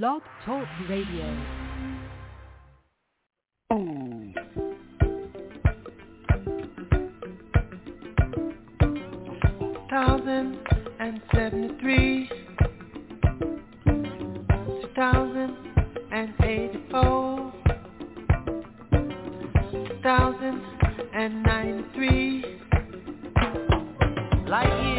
Blog Talk Radio. Thousand and seventy-three, two thousand and eighty-four, two thousand and ninety-three. Light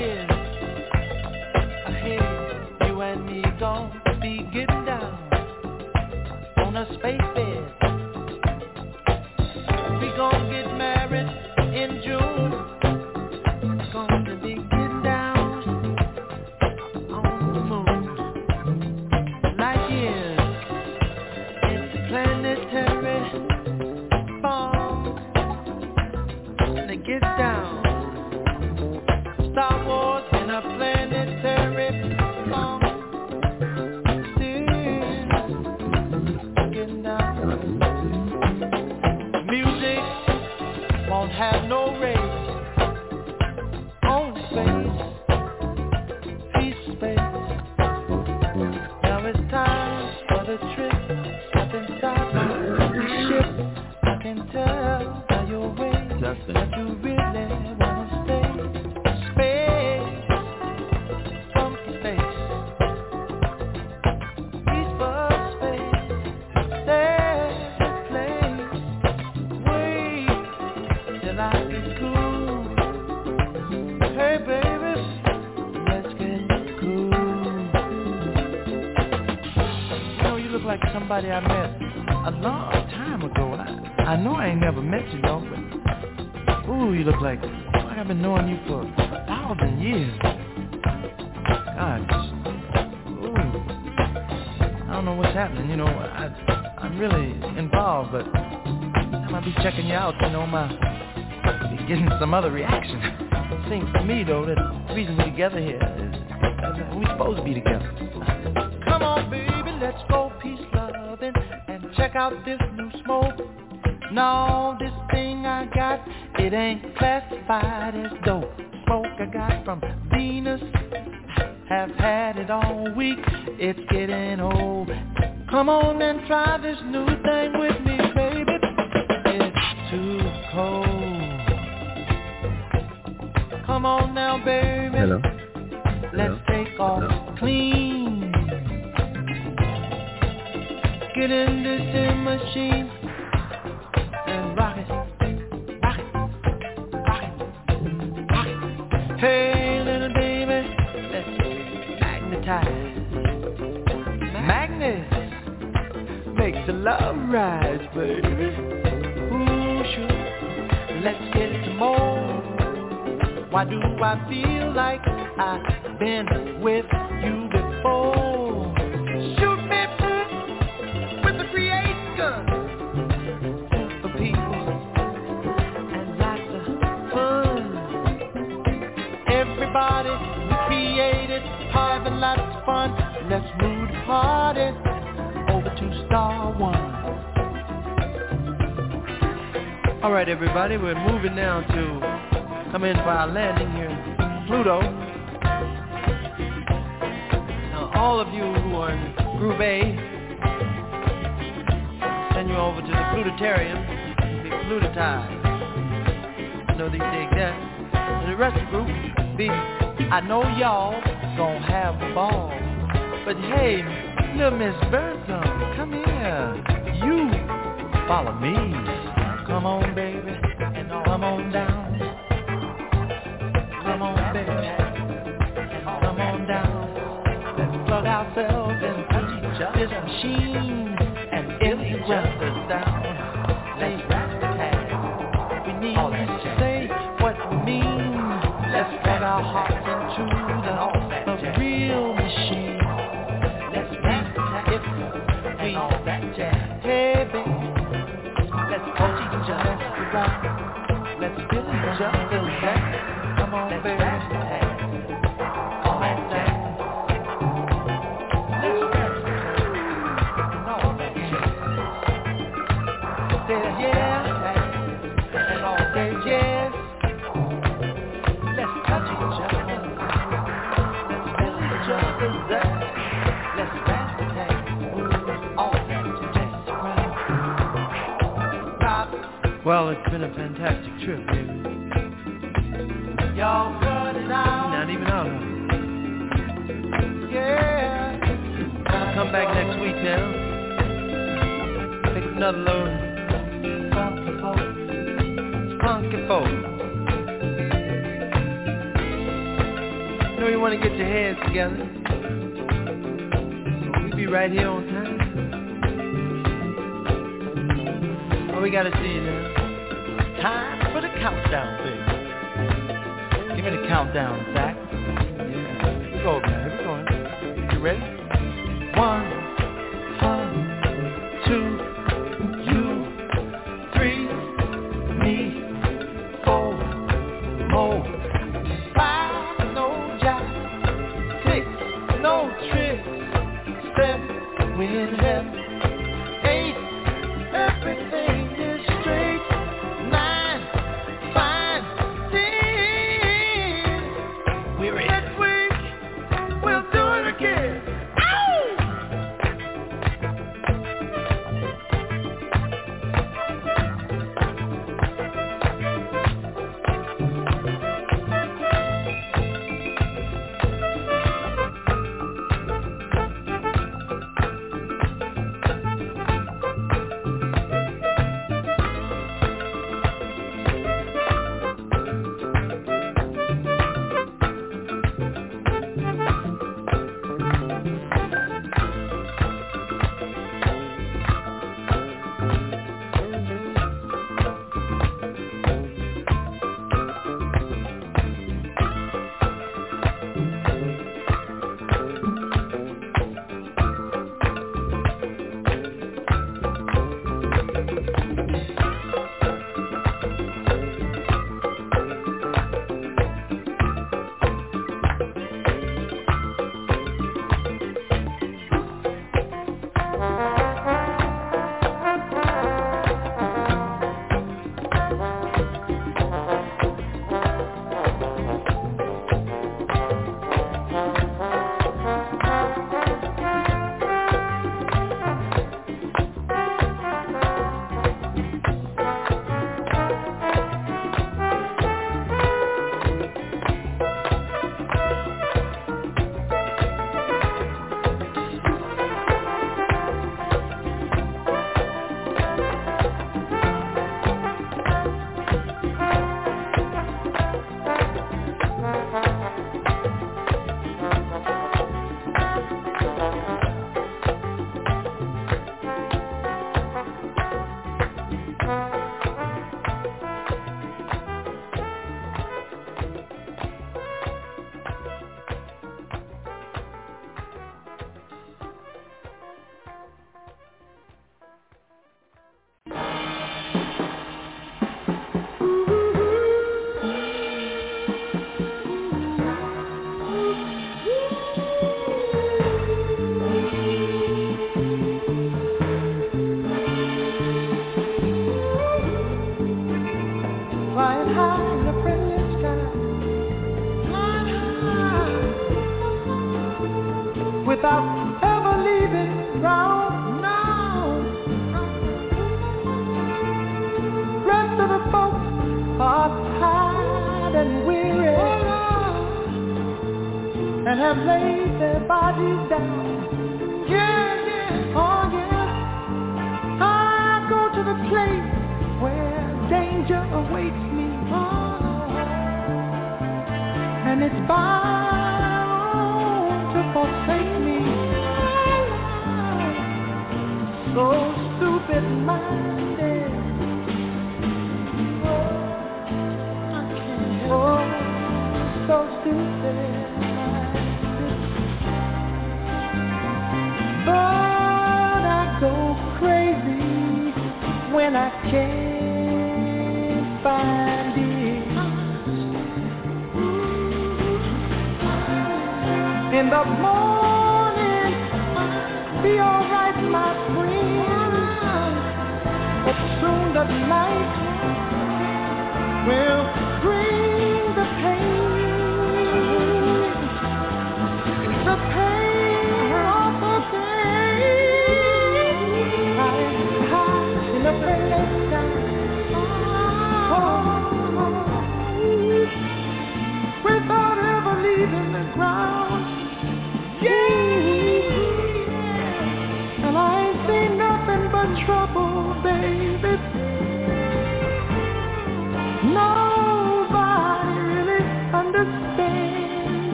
getting some other reaction. Hello. Let's take off Hello. clean. Get in this damn machine and rock it, rock it, rock it, rock it. Hey, little baby, let's magnetize. Magnets makes the love rise, baby. Ooh, sure. Let's get some more. Why do I feel like I've been with you before? Shoot me with the creator for people and lots of fun. Everybody we created having lots of fun. Let's move the party over to Star One. All right, everybody, we're moving now to come in our landing here in Pluto. Now, all of you who are in Group A, send you over to the Plutarium to be plutotized. I know they dig that. And the rest of the group, be, I know y'all gonna have a ball. But hey, little Miss Birdsong, come here. You follow me. Come on, baby. And come on down. Come on. Down. Let's plug ourselves in this machine and you just us down. Fantastic trip, baby. Y'all cut it out. Not even out, huh? Yeah. Come back next week now. Take another load. Funky folk. Funky folk. You know you want to get your heads together. We'll be right here on time. Well, we gotta see you now. Time for the countdown, baby. Give me the countdown, Zach. Yeah. Go, man. Here we go. You ready? One,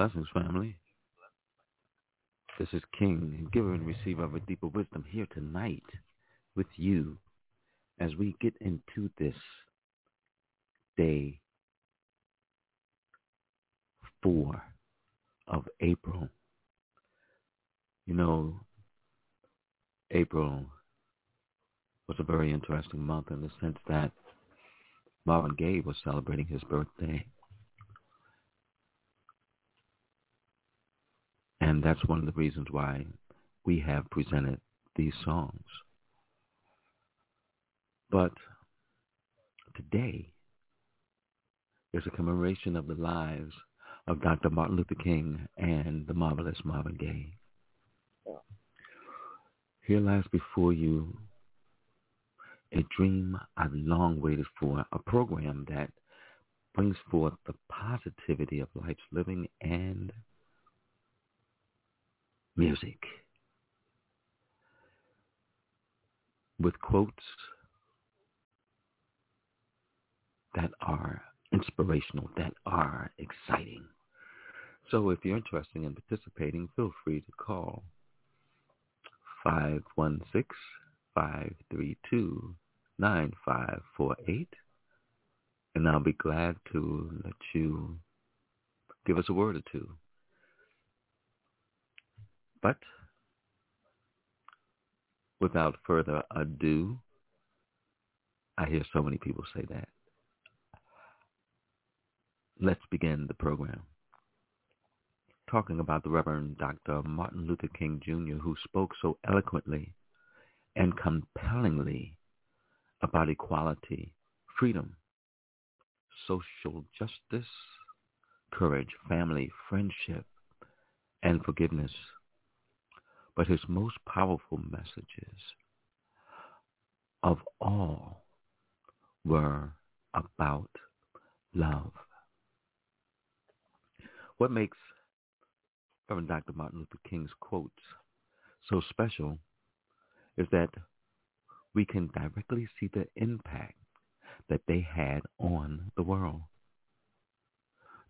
blessings, family. This is King, giver and receiver of a deeper wisdom here tonight with you as we get into this day four of April. You know, April was a very interesting month in the sense that Marvin Gaye was celebrating his birthday. And that's one of the reasons why we have presented these songs. But today is a commemoration of the lives of Dr. Martin Luther King and the marvelous Marvin Gaye. Here lies before you a dream I've long waited for, a program that brings forth the positivity of life's living and music with quotes that are inspirational, that are exciting. So if you're interested in participating, feel free to call 516-532-9548 and I'll be glad to let you give us a word or two. But without further ado, I hear so many people say that. Let's begin the program. Talking about the Reverend Dr. Martin Luther King Jr., who spoke so eloquently and compellingly about equality, freedom, social justice, courage, family, friendship, and forgiveness but his most powerful messages of all were about love. What makes Reverend Dr. Martin Luther King's quotes so special is that we can directly see the impact that they had on the world.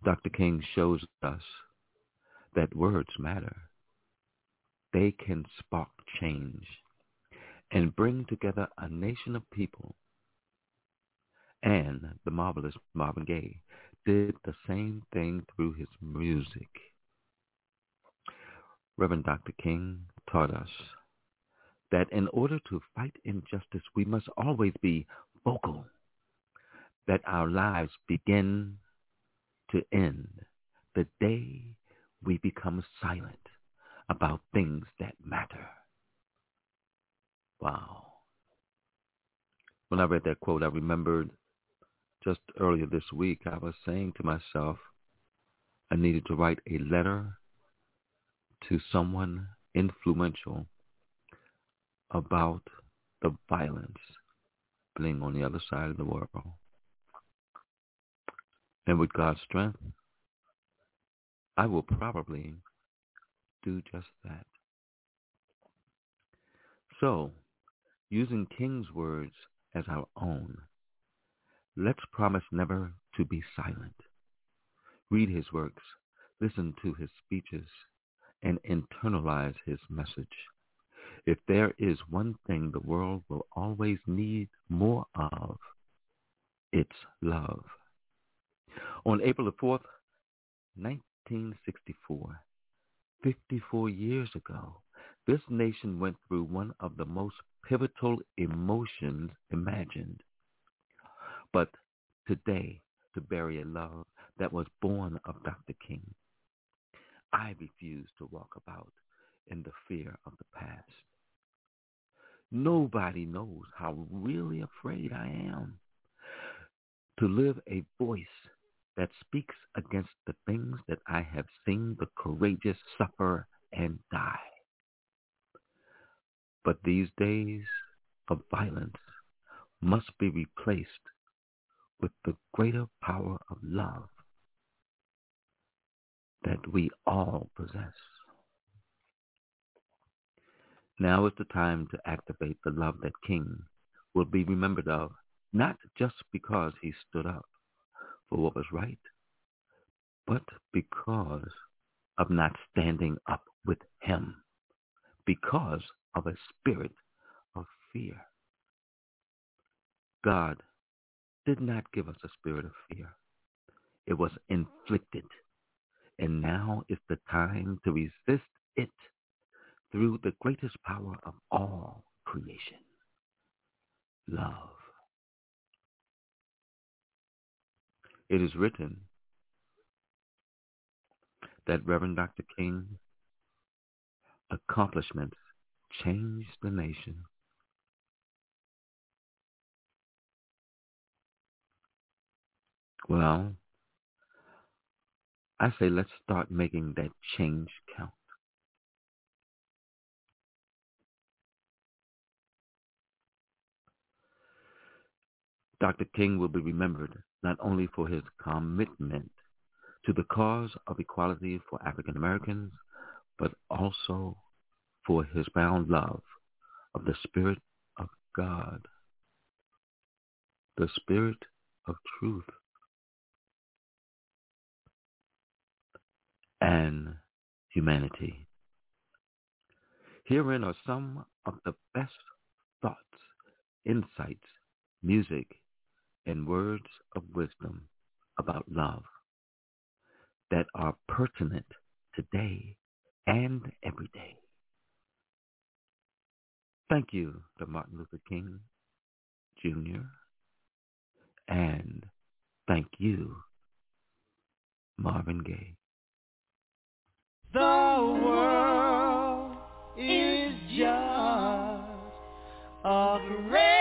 Dr. King shows us that words matter they can spark change and bring together a nation of people. And the marvelous Marvin Gaye did the same thing through his music. Reverend Dr. King taught us that in order to fight injustice, we must always be vocal, that our lives begin to end the day we become silent about things that matter. Wow. When I read that quote, I remembered just earlier this week, I was saying to myself, I needed to write a letter to someone influential about the violence being on the other side of the world. And with God's strength, I will probably do just that. So, using King's words as our own, let's promise never to be silent. Read his works, listen to his speeches, and internalize his message. If there is one thing the world will always need more of, it's love. On April the 4th, 1964, 54 years ago, this nation went through one of the most pivotal emotions imagined. But today, to bury a love that was born of Dr. King, I refuse to walk about in the fear of the past. Nobody knows how really afraid I am to live a voice that speaks against the things that I have seen the courageous suffer and die. But these days of violence must be replaced with the greater power of love that we all possess. Now is the time to activate the love that King will be remembered of, not just because he stood up for what was right, but because of not standing up with him, because of a spirit of fear. God did not give us a spirit of fear. It was inflicted. And now is the time to resist it through the greatest power of all creation, love. It is written that Reverend Dr. King's accomplishments changed the nation. Well, I say let's start making that change count. Dr. King will be remembered not only for his commitment to the cause of equality for African Americans, but also for his bound love of the Spirit of God, the Spirit of truth, and humanity. Herein are some of the best thoughts, insights, music, and words of wisdom about love that are pertinent today and every day. Thank you to Martin Luther King Jr. and thank you, Marvin Gaye. The world is just a great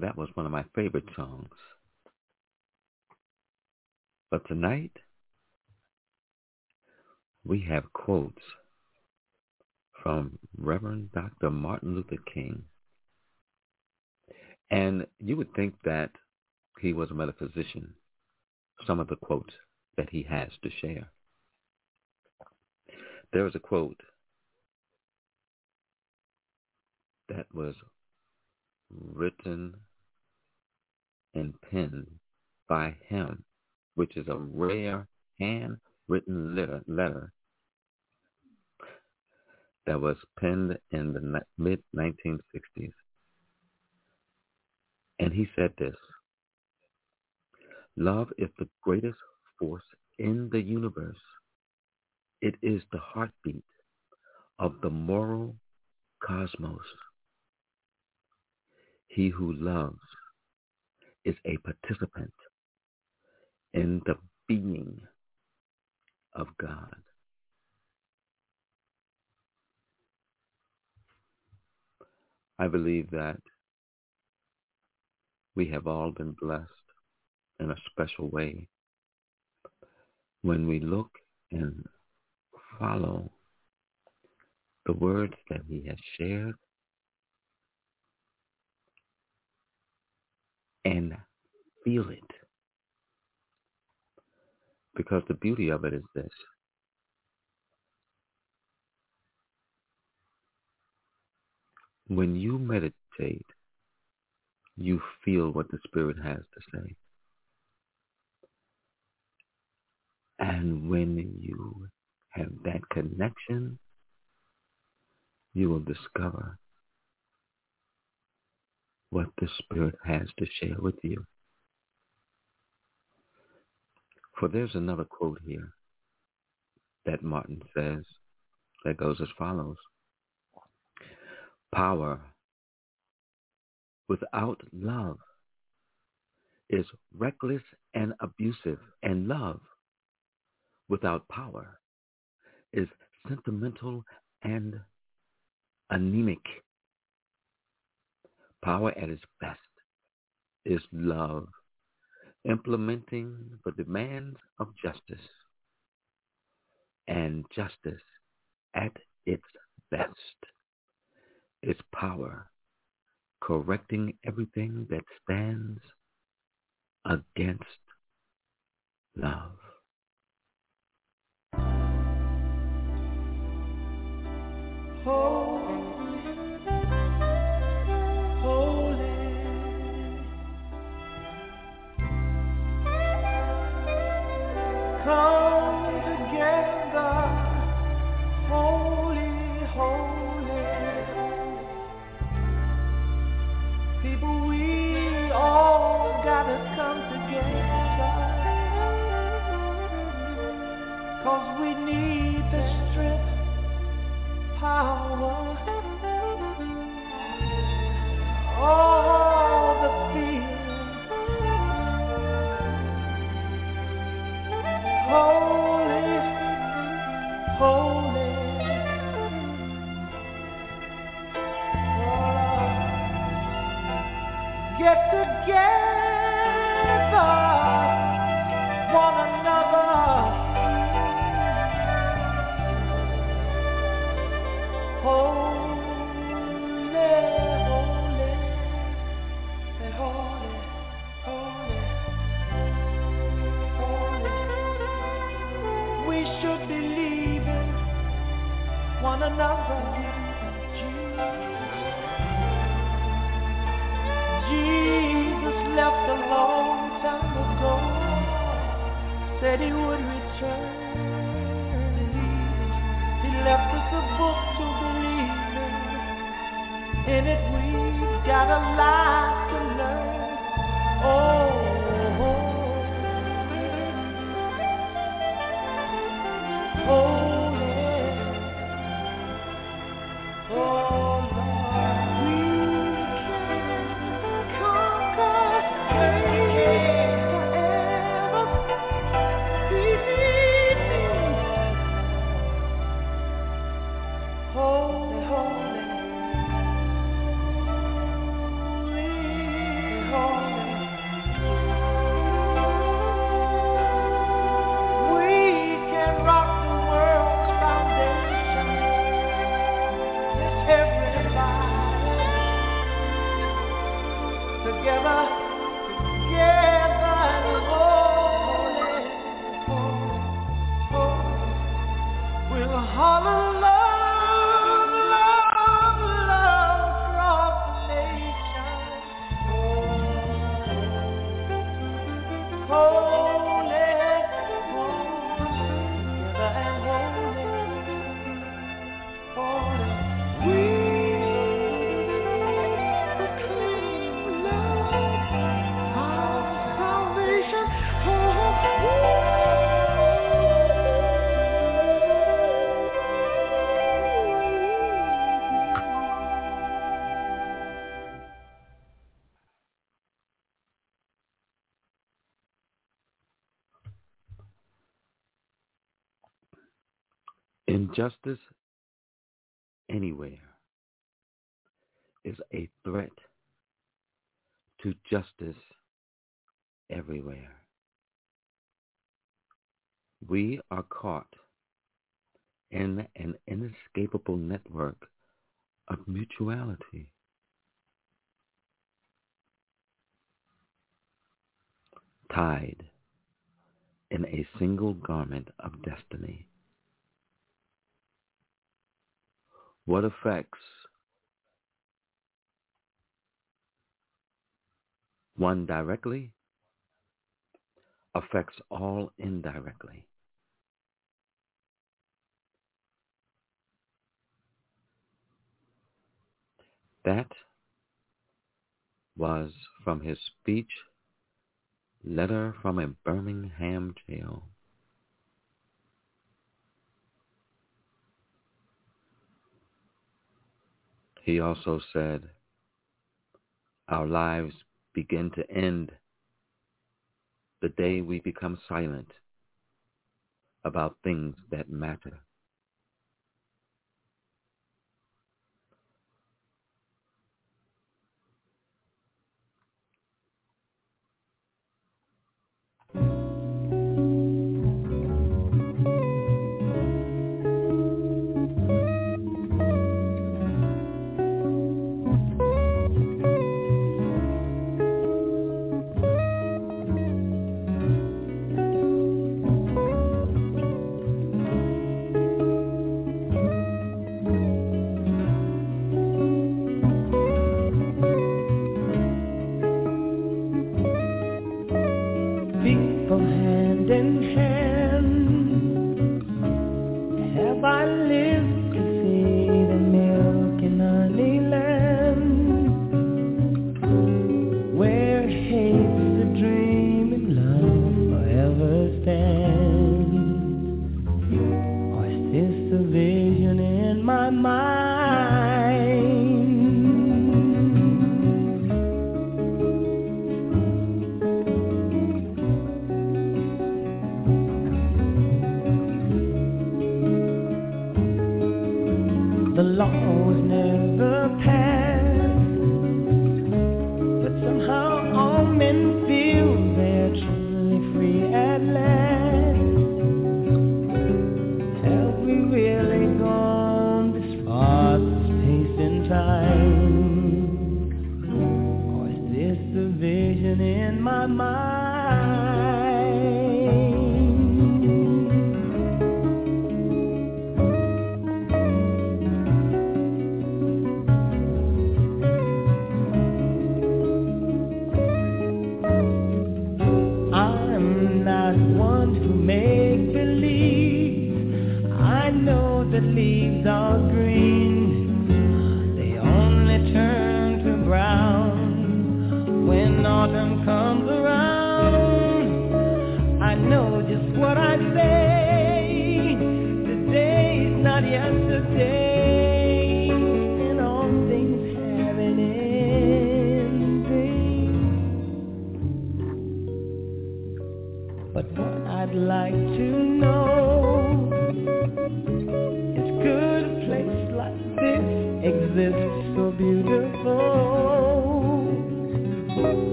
that was one of my favorite songs. But tonight, we have quotes from Reverend Dr. Martin Luther King. And you would think that he was a metaphysician, some of the quotes that he has to share. There is a quote that was written and penned by him, which is a rare handwritten letter, letter that was penned in the mid 1960s. And he said this Love is the greatest force in the universe. It is the heartbeat of the moral cosmos. He who loves is a participant in the being of God. I believe that we have all been blessed in a special way when we look and follow the words that he has shared and feel it. Because the beauty of it is this. When you meditate, you feel what the Spirit has to say. And when you have that connection, you will discover what the Spirit has to share with you. For there's another quote here that Martin says that goes as follows. Power without love is reckless and abusive, and love without power is sentimental and anemic. Power at its best is love, implementing the demands of justice. And justice at its best is power, correcting everything that stands against love. Holy, we've Justice anywhere is a threat to justice everywhere. We are caught in an inescapable network of mutuality. Tied in a single garment of destiny. What affects one directly affects all indirectly. That was from his speech, Letter from a Birmingham Jail. He also said, our lives begin to end the day we become silent about things that matter.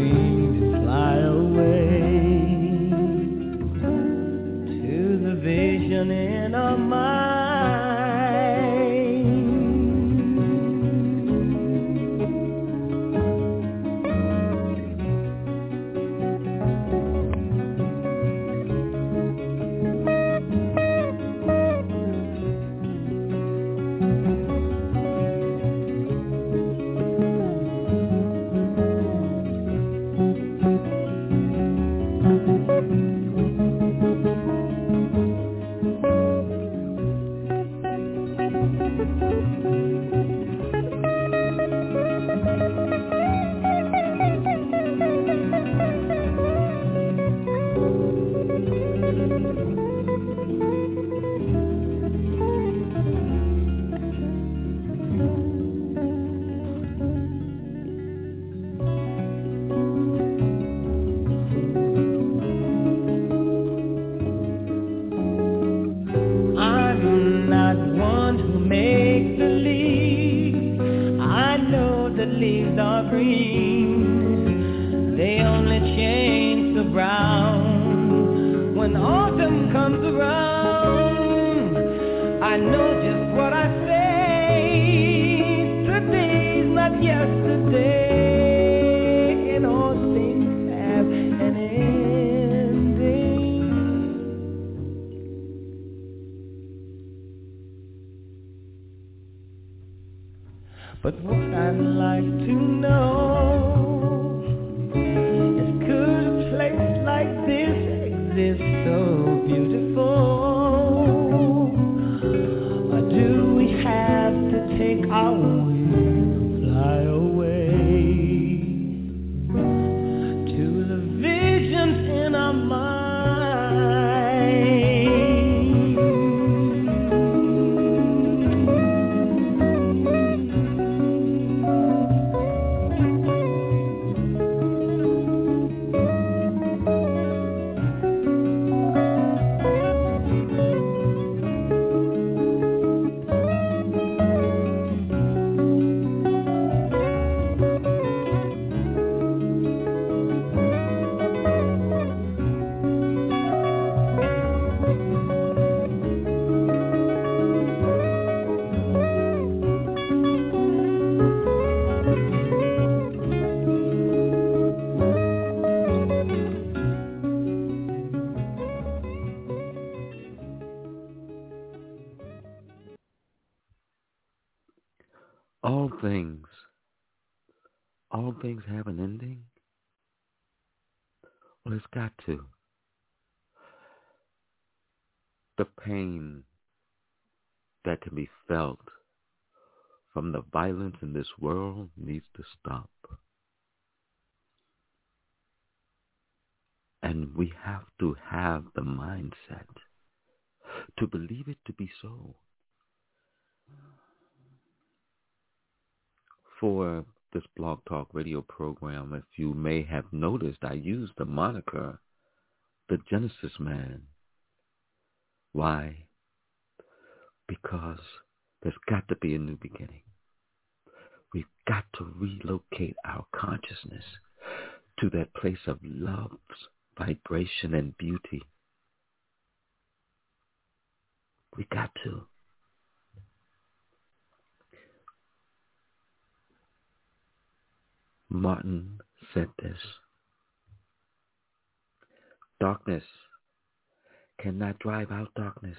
sweet. Things have an ending. Well, it's got to. The pain that can be felt from the violence in this world needs to stop. And we have to have the mindset to believe it to be so. For this Blog Talk radio program, if you may have noticed, I use the moniker, the Genesis Man. Why? Because there's got to be a new beginning. We've got to relocate our consciousness to that place of love's vibration and beauty. We got to. Martin said this. Darkness cannot drive out darkness.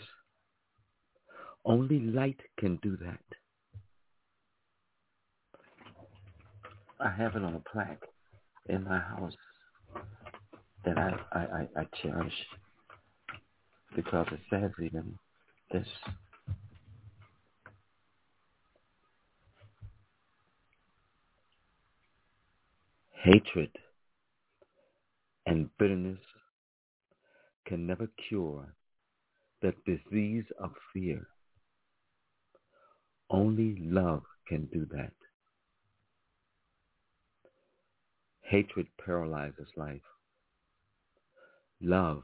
Only light can do that. I have it on a plaque in my house that I, I, I, I cherish because it says even this. Hatred and bitterness can never cure that disease of fear. Only love can do that. Hatred paralyzes life. Love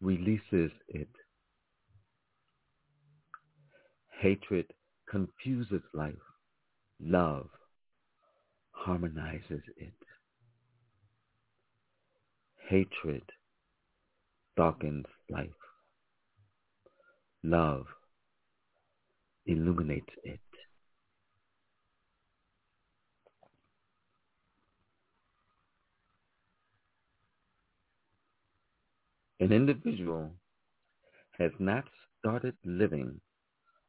releases it. Hatred confuses life. Love harmonizes it. Hatred darkens life. Love illuminates it. An individual has not started living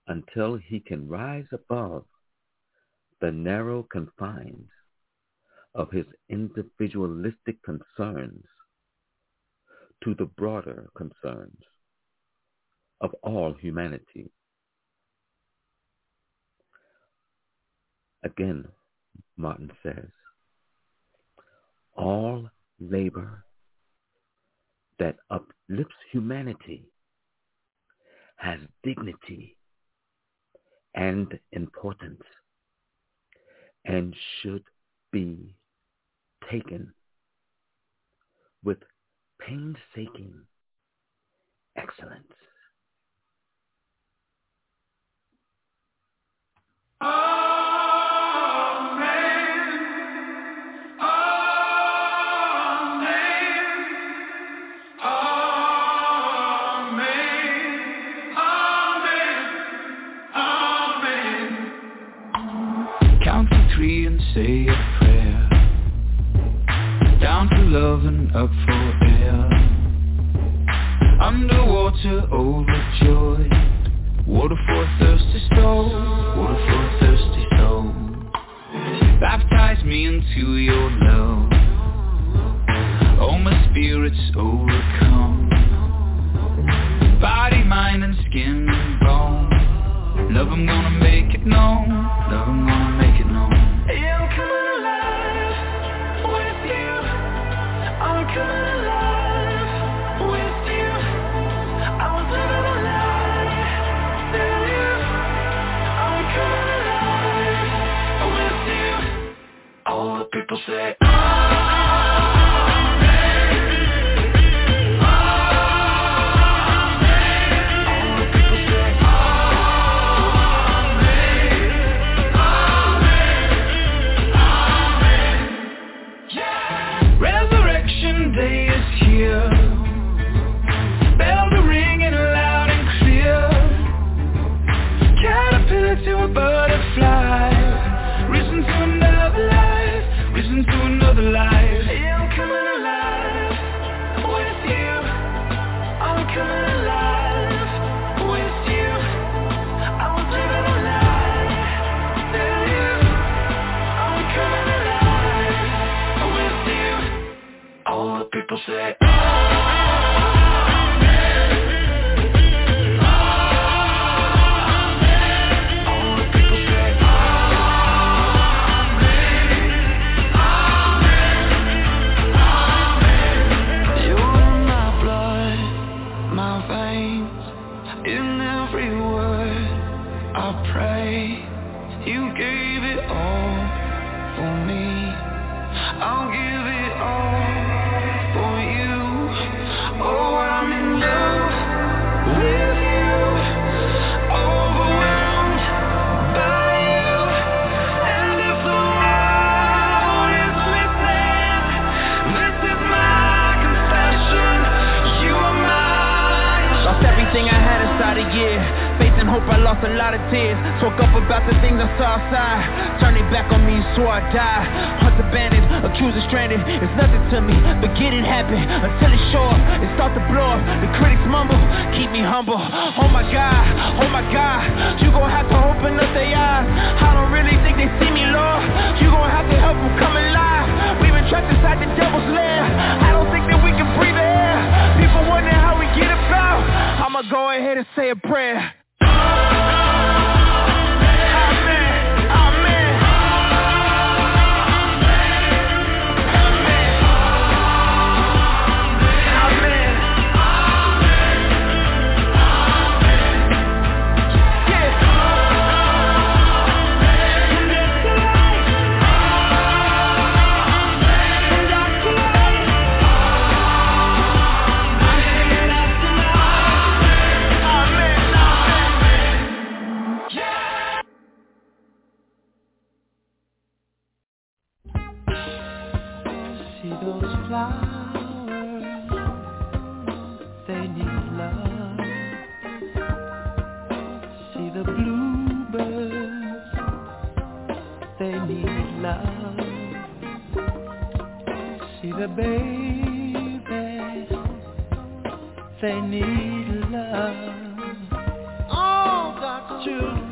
until he can rise above the narrow confines of his individualistic concerns to the broader concerns of all humanity. Again, Martin says, all labor that uplifts humanity has dignity and importance and should be taken with painstaking excellence. And up for air. Underwater overjoyed. Water for a thirsty soul. Water for a thirsty soul. Baptize me into your love. All my spirits overcome. Body, mind and skin and bone. Love I'm gonna make it known. Love I'm gonna people eh, say All I lost a lot of tears. Spoke up about the things I saw outside. Turned it back on me, swore I'd die. Hearts abandoned, accused stranded. It's nothing to me, but get it happen until it's up. It start to blow up. The critics mumble, keep me humble. Oh my God, oh my God. You gon' have to open up their eyes. I don't really think they see me, Lord. You gon' have to help them come alive. We've been trapped inside the devil's lair. I don't think that we can breathe the air. People wonder how we get about. I'ma go ahead and say a prayer. Babies, they need love. All the children,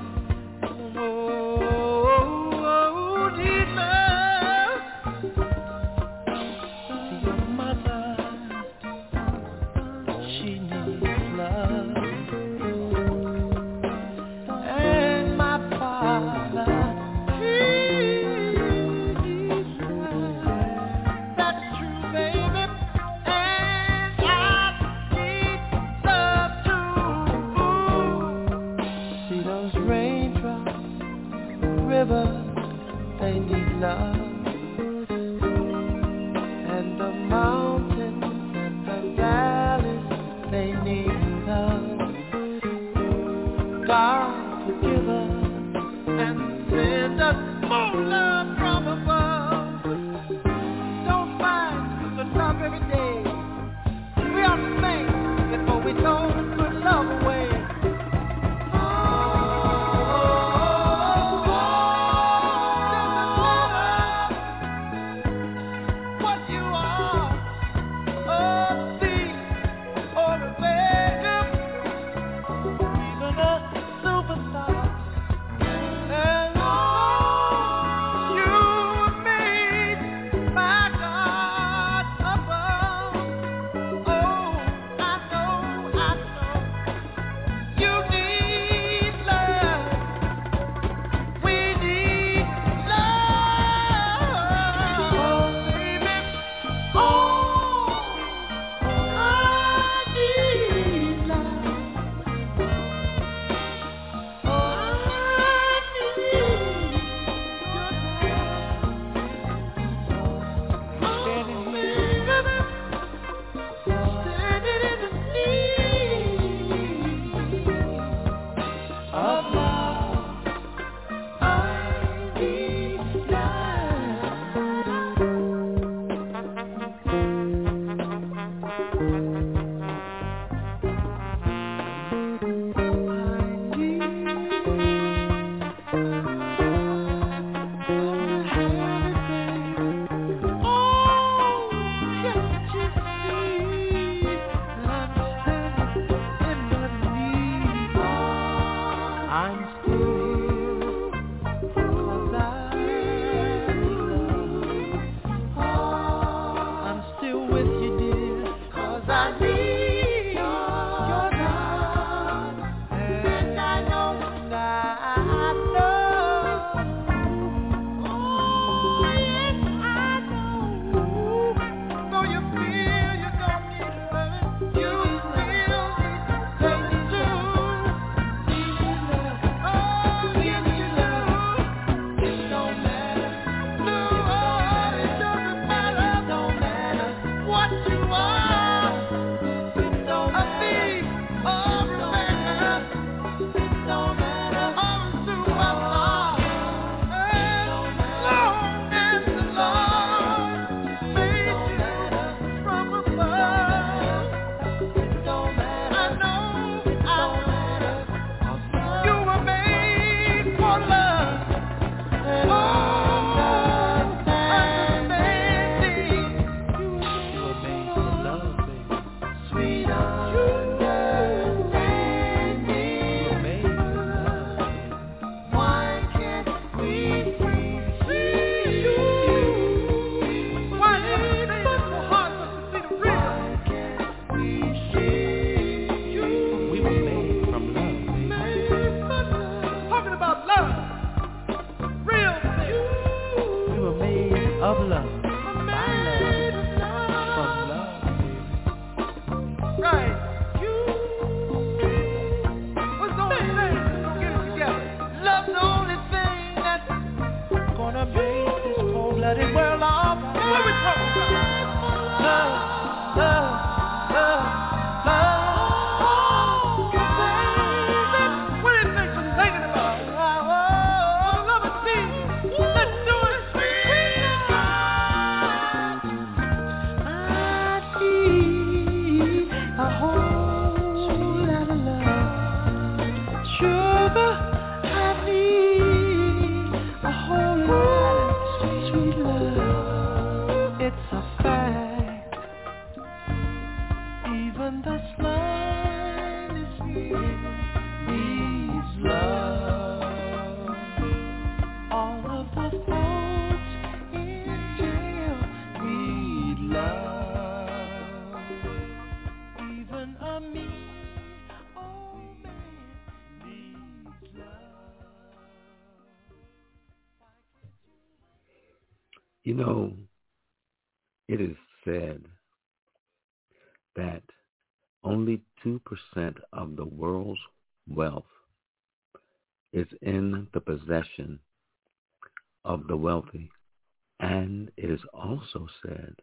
also said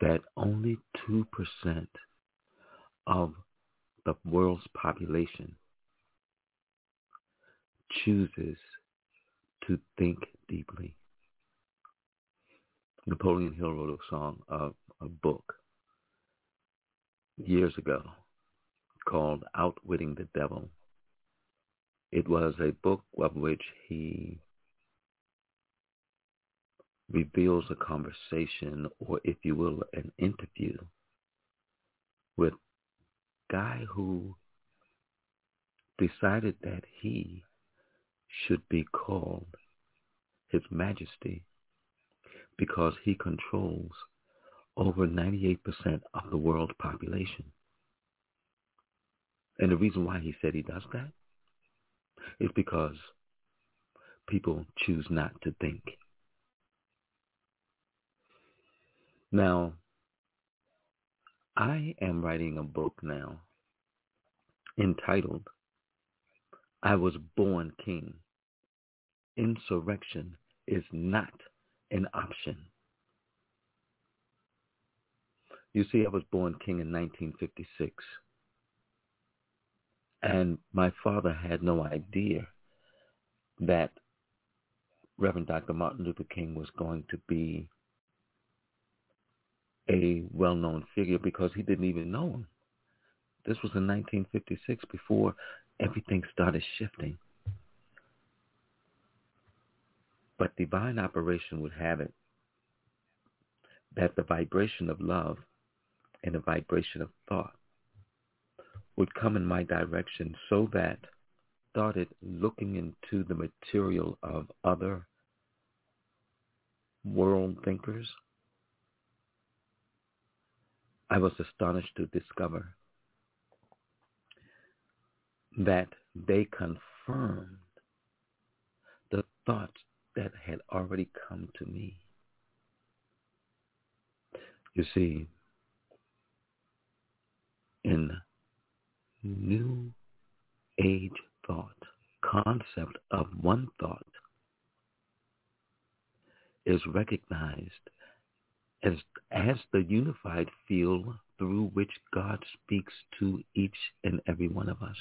that only 2% of the world's population chooses to think deeply. Napoleon Hill wrote a song, uh, a book years ago called Outwitting the Devil. It was a book of which he reveals a conversation or, if you will, an interview with guy who decided that he should be called His Majesty because he controls over 98% of the world population. And the reason why he said he does that is because people choose not to think. Now, I am writing a book now entitled I Was Born King. Insurrection is not an option. You see, I was born king in 1956. And my father had no idea that Reverend Dr. Martin Luther King was going to be a well-known figure because he didn't even know him. This was in 1956 before everything started shifting. But divine operation would have it that the vibration of love and the vibration of thought would come in my direction so that started looking into the material of other world thinkers, I was astonished to discover that they confirmed the thoughts that had already come to me. You see, in new age thought, concept of one thought is recognized as, as the unified field through which God speaks to each and every one of us.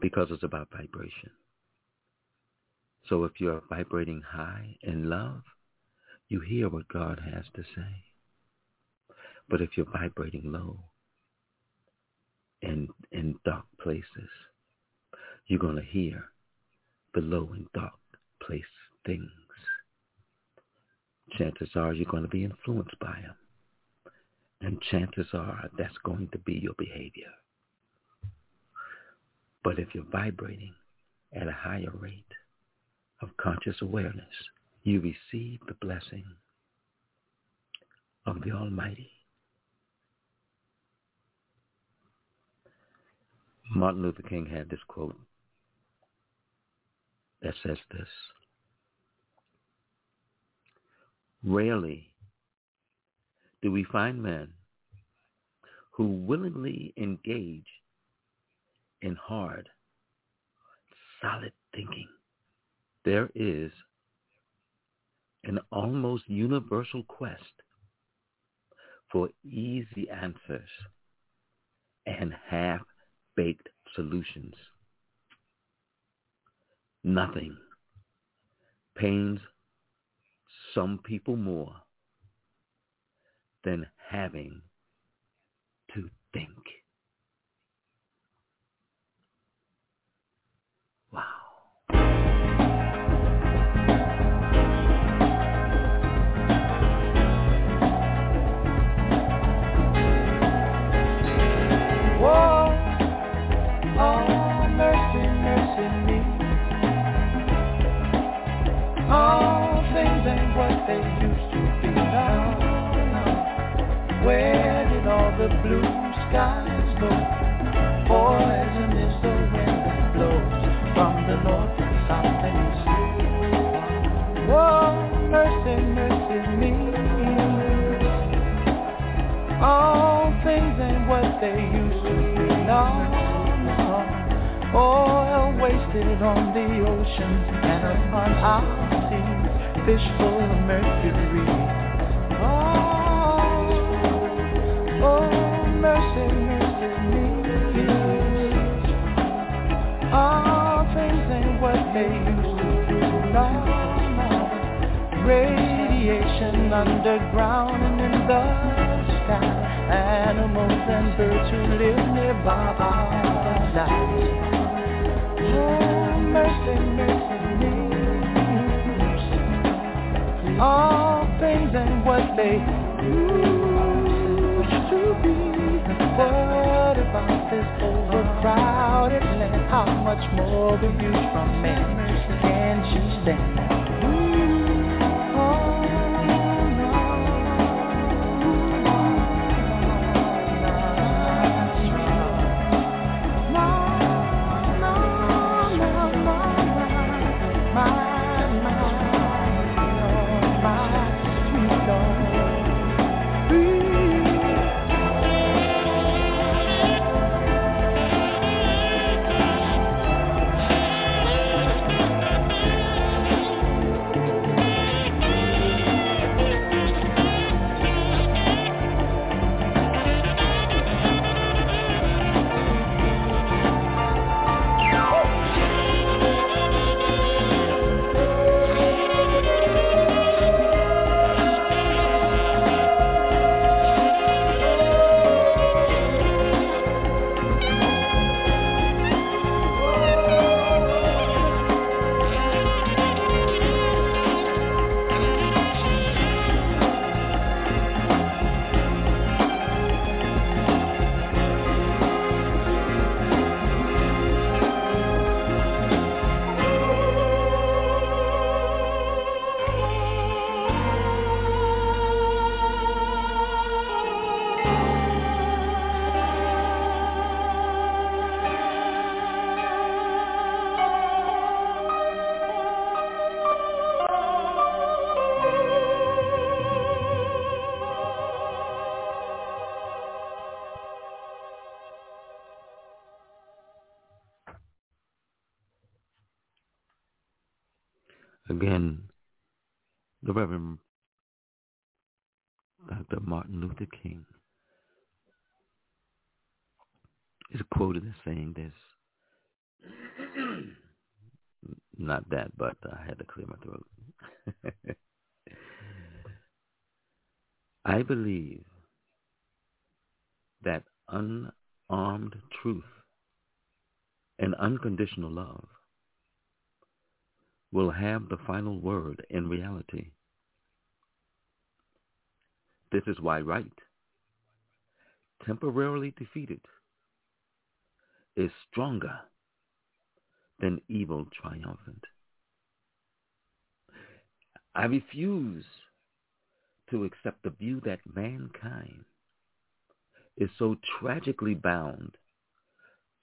Because it's about vibration. So if you're vibrating high in love, you hear what God has to say. But if you're vibrating low in, in dark places, you're going to hear the low and dark place things. Chances are you're going to be influenced by them. And chances are that's going to be your behavior. But if you're vibrating at a higher rate of conscious awareness, you receive the blessing of the Almighty. Martin Luther King had this quote that says this, Rarely do we find men who willingly engage in hard, solid thinking. There is an almost universal quest for easy answers and half-baked solutions. Nothing pains some people more than having to think. They used to be. No, no. Oil wasted on the oceans and upon our seas. Fish full of mercury. Oh, oh, mercy, mercy me. All things ain't what they used to be. No, no. Radiation underground and in the sky. Animals and birds who live nearby are dying. Oh, mercy, mercy me. All things ain't what they used to be. What about this overcrowded land? How much more you from man? Can't you stand? Martin Luther King is quoted as saying this. Not that, but I had to clear my throat. I believe that unarmed truth and unconditional love will have the final word in reality. This is why right, temporarily defeated, is stronger than evil triumphant. I refuse to accept the view that mankind is so tragically bound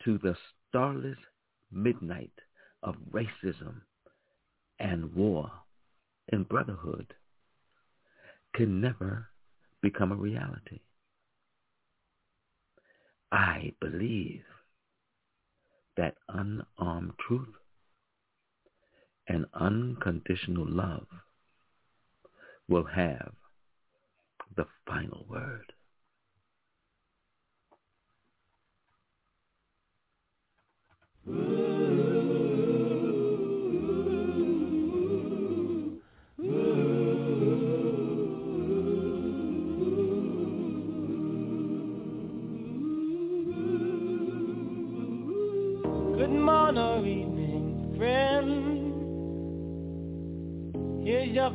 to the starless midnight of racism and war and brotherhood can never become a reality. I believe that unarmed truth and unconditional love will have the final word.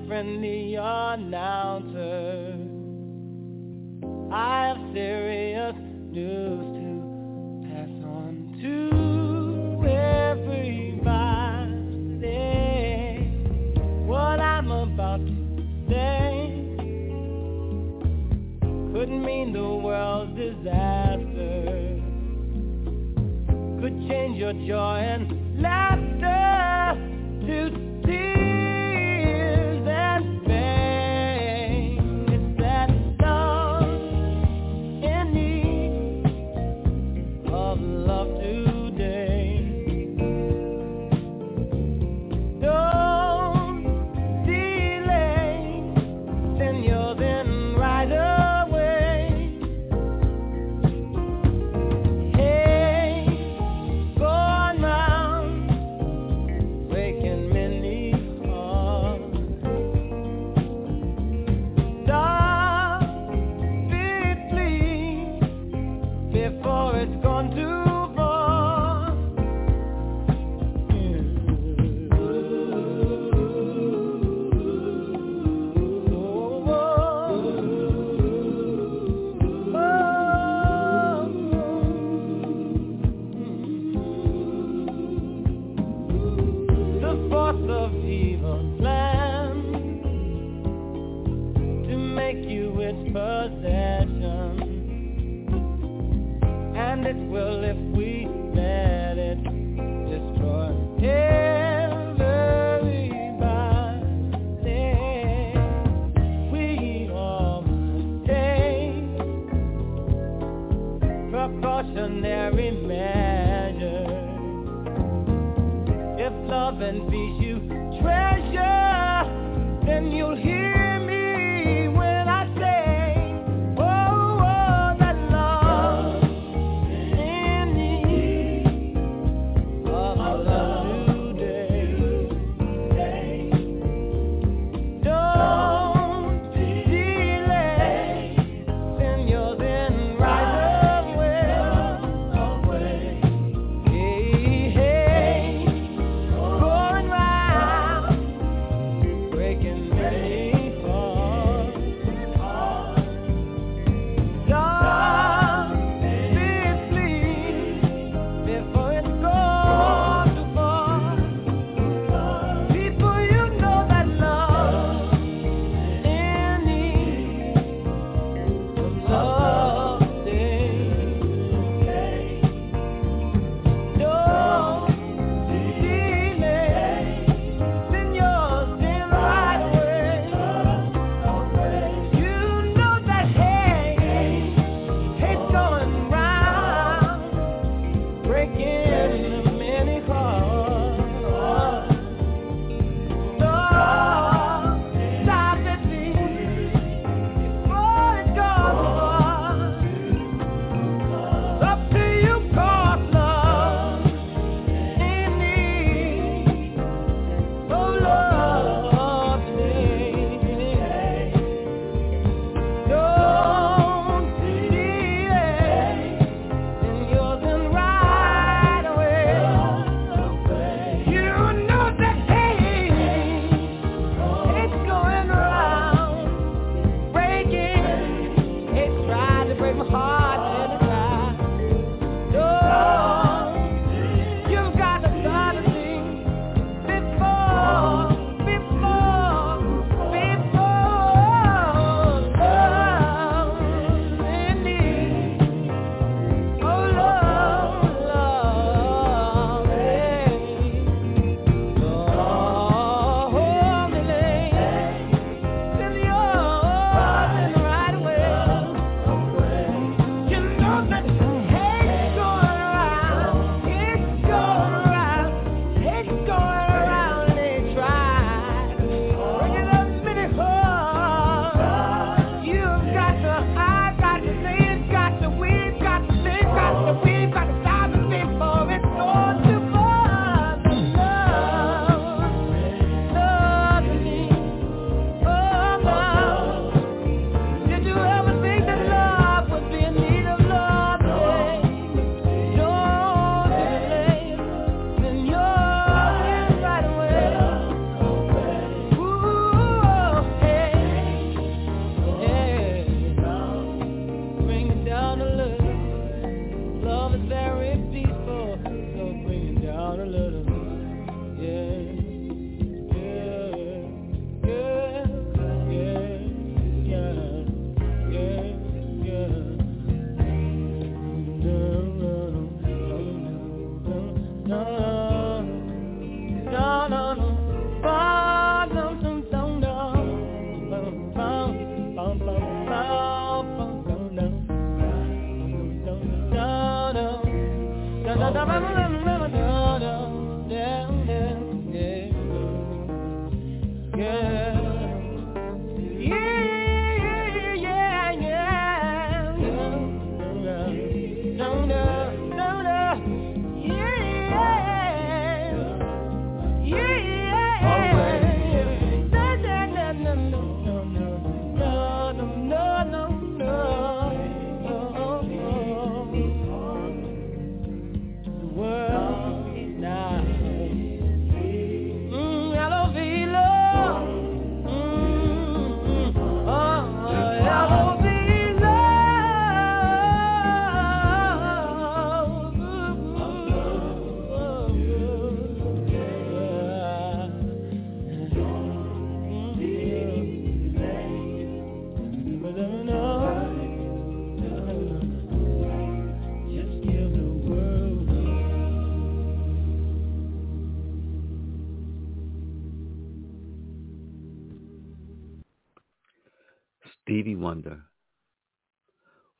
Friendly announcer. I have serious news to pass on to everybody. What I'm about to say could mean the world's disaster could change your joy and laughter of to make you its possession, and it will if we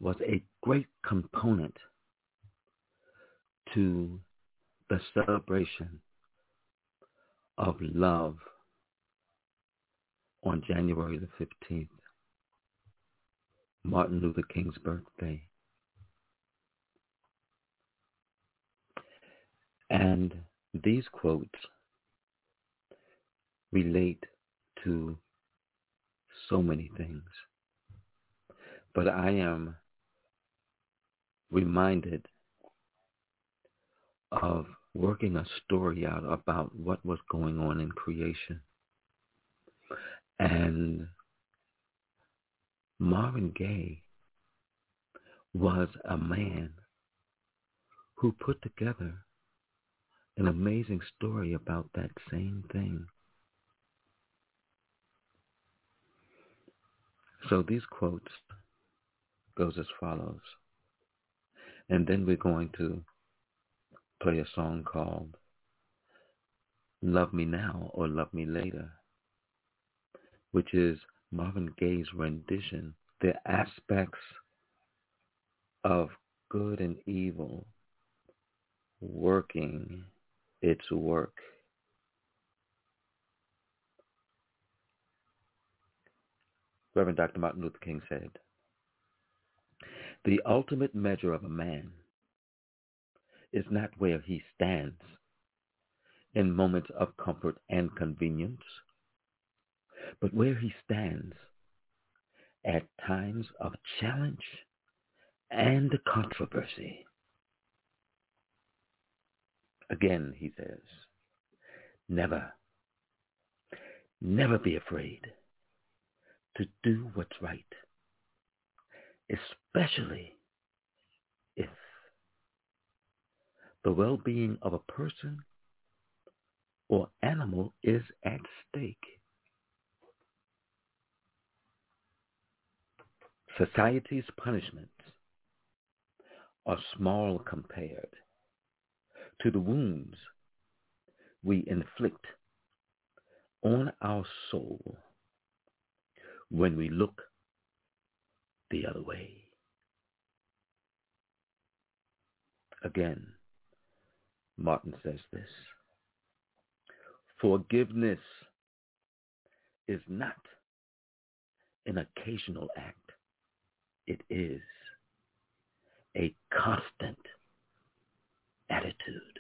was a great component to the celebration of love on January the 15th, Martin Luther King's birthday. And these quotes relate to so many things. But I am reminded of working a story out about what was going on in creation. And Marvin Gaye was a man who put together an amazing story about that same thing. So these quotes goes as follows. And then we're going to play a song called Love Me Now or Love Me Later, which is Marvin Gaye's rendition, the aspects of good and evil working its work. Reverend Dr. Martin Luther King said, the ultimate measure of a man is not where he stands in moments of comfort and convenience, but where he stands at times of challenge and controversy. Again, he says, never, never be afraid to do what's right especially if the well-being of a person or animal is at stake. Society's punishments are small compared to the wounds we inflict on our soul when we look the other way. Again, Martin says this. Forgiveness is not an occasional act. It is a constant attitude.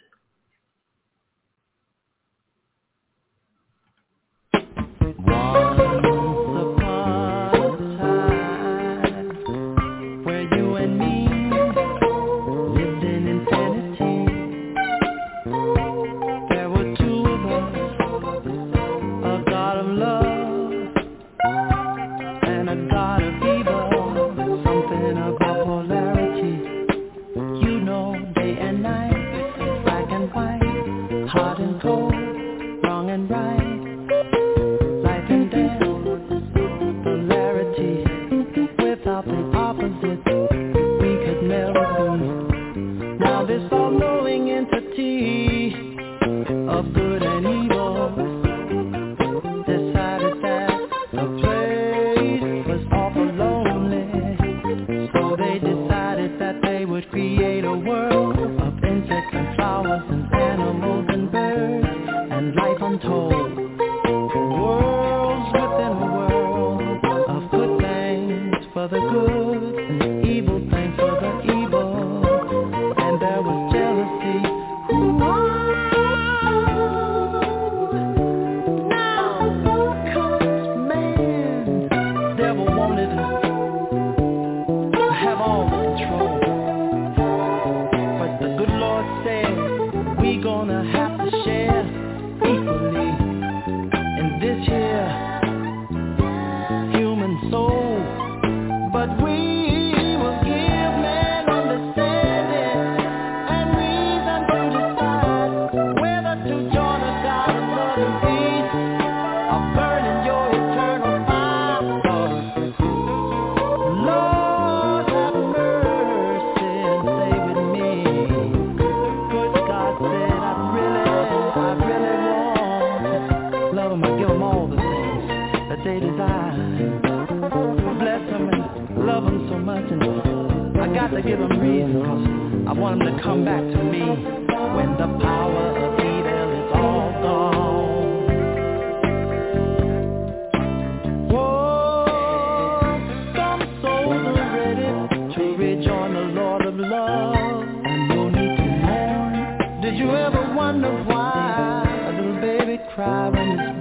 Reason, cause I want them to come back to me when the power of evil is all gone. Some souls are ready to rejoin the Lord of love, and no need to mourn. Did you ever wonder why a little baby cry when it's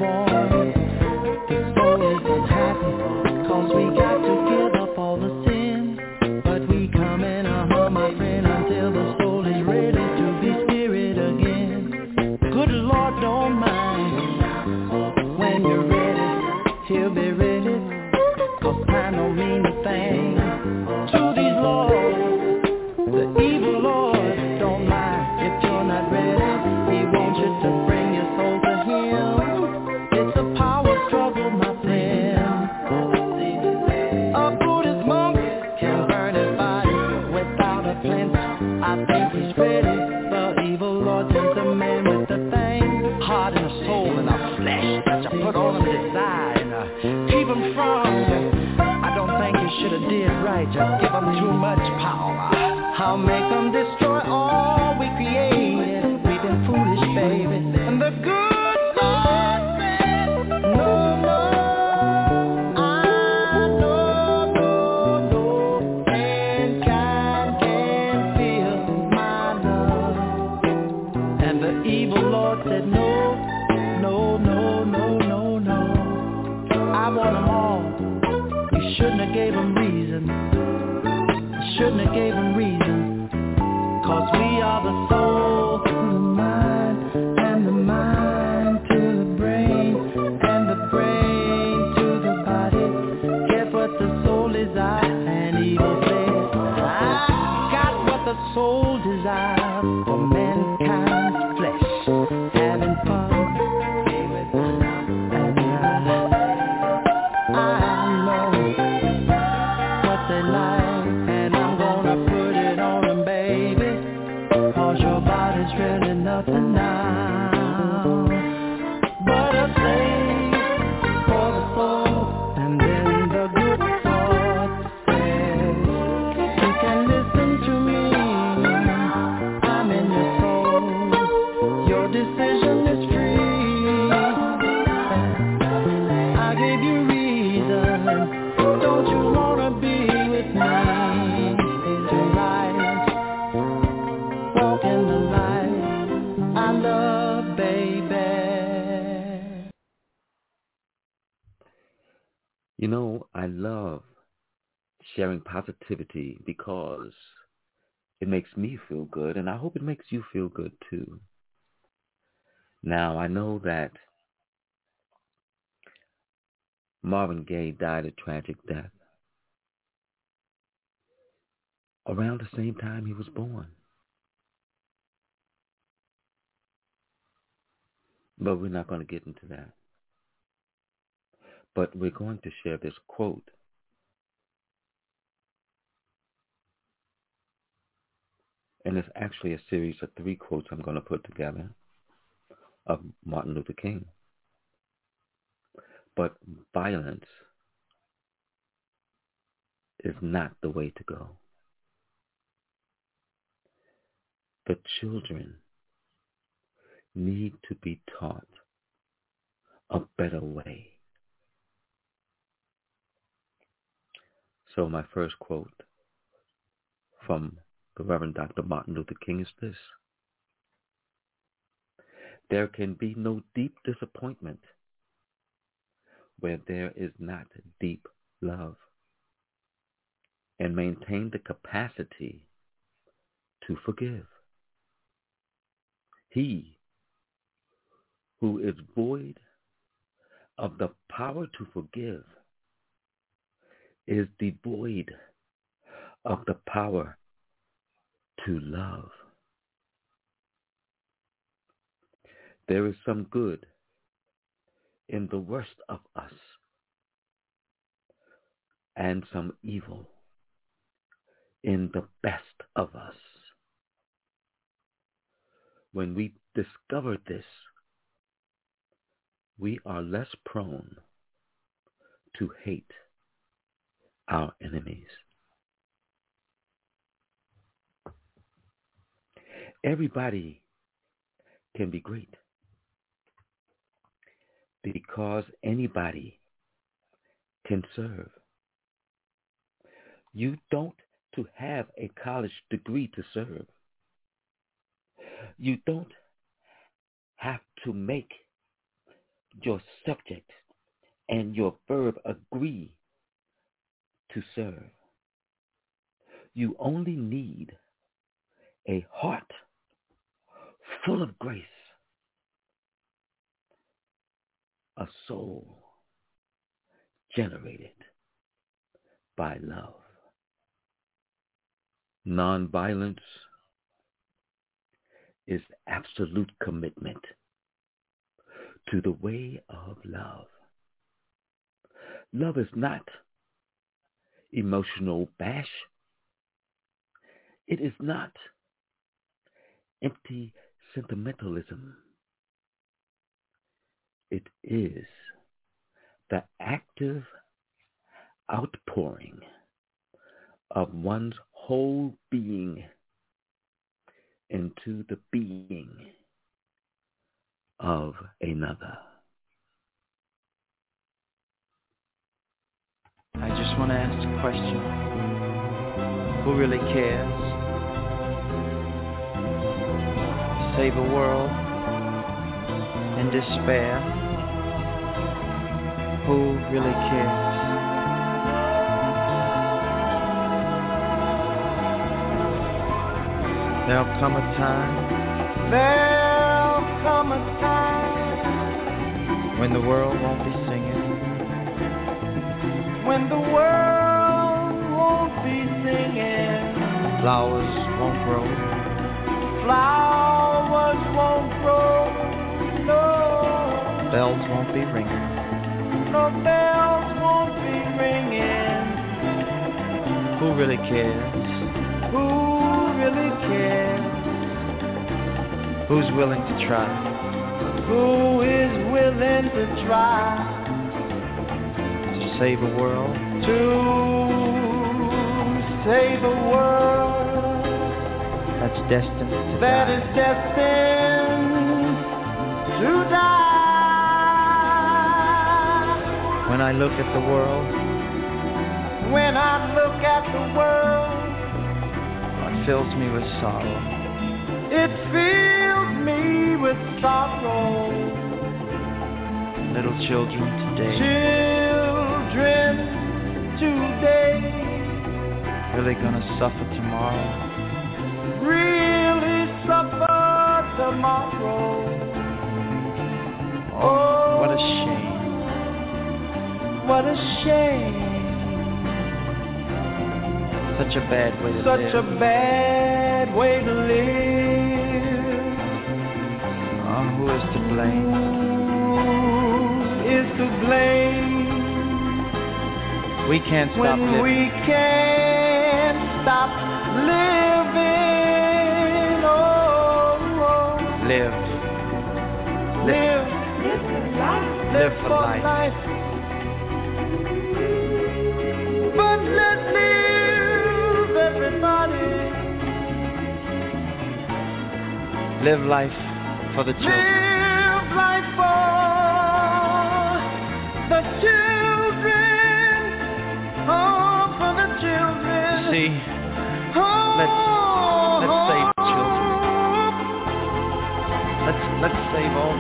because it makes me feel good, and I hope it makes you feel good too. Now, I know that Marvin Gaye died a tragic death around the same time he was born. But we're not going to get into that. But we're going to share this quote and it's actually a series of three quotes I'm going to put together of Martin Luther King. But violence is not the way to go. The children need to be taught a better way. So my first quote from the Reverend Dr. Martin Luther King is this. There can be no deep disappointment where there is not deep love. And maintain the capacity to forgive. He who is void of the power to forgive is devoid of the power to love. There is some good in the worst of us and some evil in the best of us. When we discover this, we are less prone to hate our enemies. Everybody can be great because anybody can serve. You don't to have a college degree to serve. You don't have to make your subject and your verb agree to serve. You only need a heart full of grace, a soul generated by love. Nonviolence is absolute commitment to the way of love. Love is not emotional bash. It is not empty sentimentalism. It is the active outpouring of one's whole being into the being of another. I just want to ask a question. Who really cares? Save a world in despair. Who really cares? There'll come a time. There'll come a time when the world won't be singing. When the world won't be singing. Flowers won't grow. Flowers won't grow. No. Bells won't be ringing. No bells won't be ringing. Who really cares? Who really cares? Who's willing to try? Who is willing to try to save a world? To save a world that's destined to that die. is destined to die. When I look at the world, When I look at the world, it fills me with sorrow. it fills me with sorrow. Little children today Children today really gonna suffer tomorrow. really suffer tomorrow. Oh, What a shame. What a shame. Such a bad way to Such live. a bad way to live. Oh, who is to blame? Who is to blame We can't stop when living. we can't stop living? Oh, oh. Live, Live for life. But let's live, everybody. Live life for the children. Live life for the children. Oh, for the children. See, oh, let's- let's save the children. Oh. let's let's save all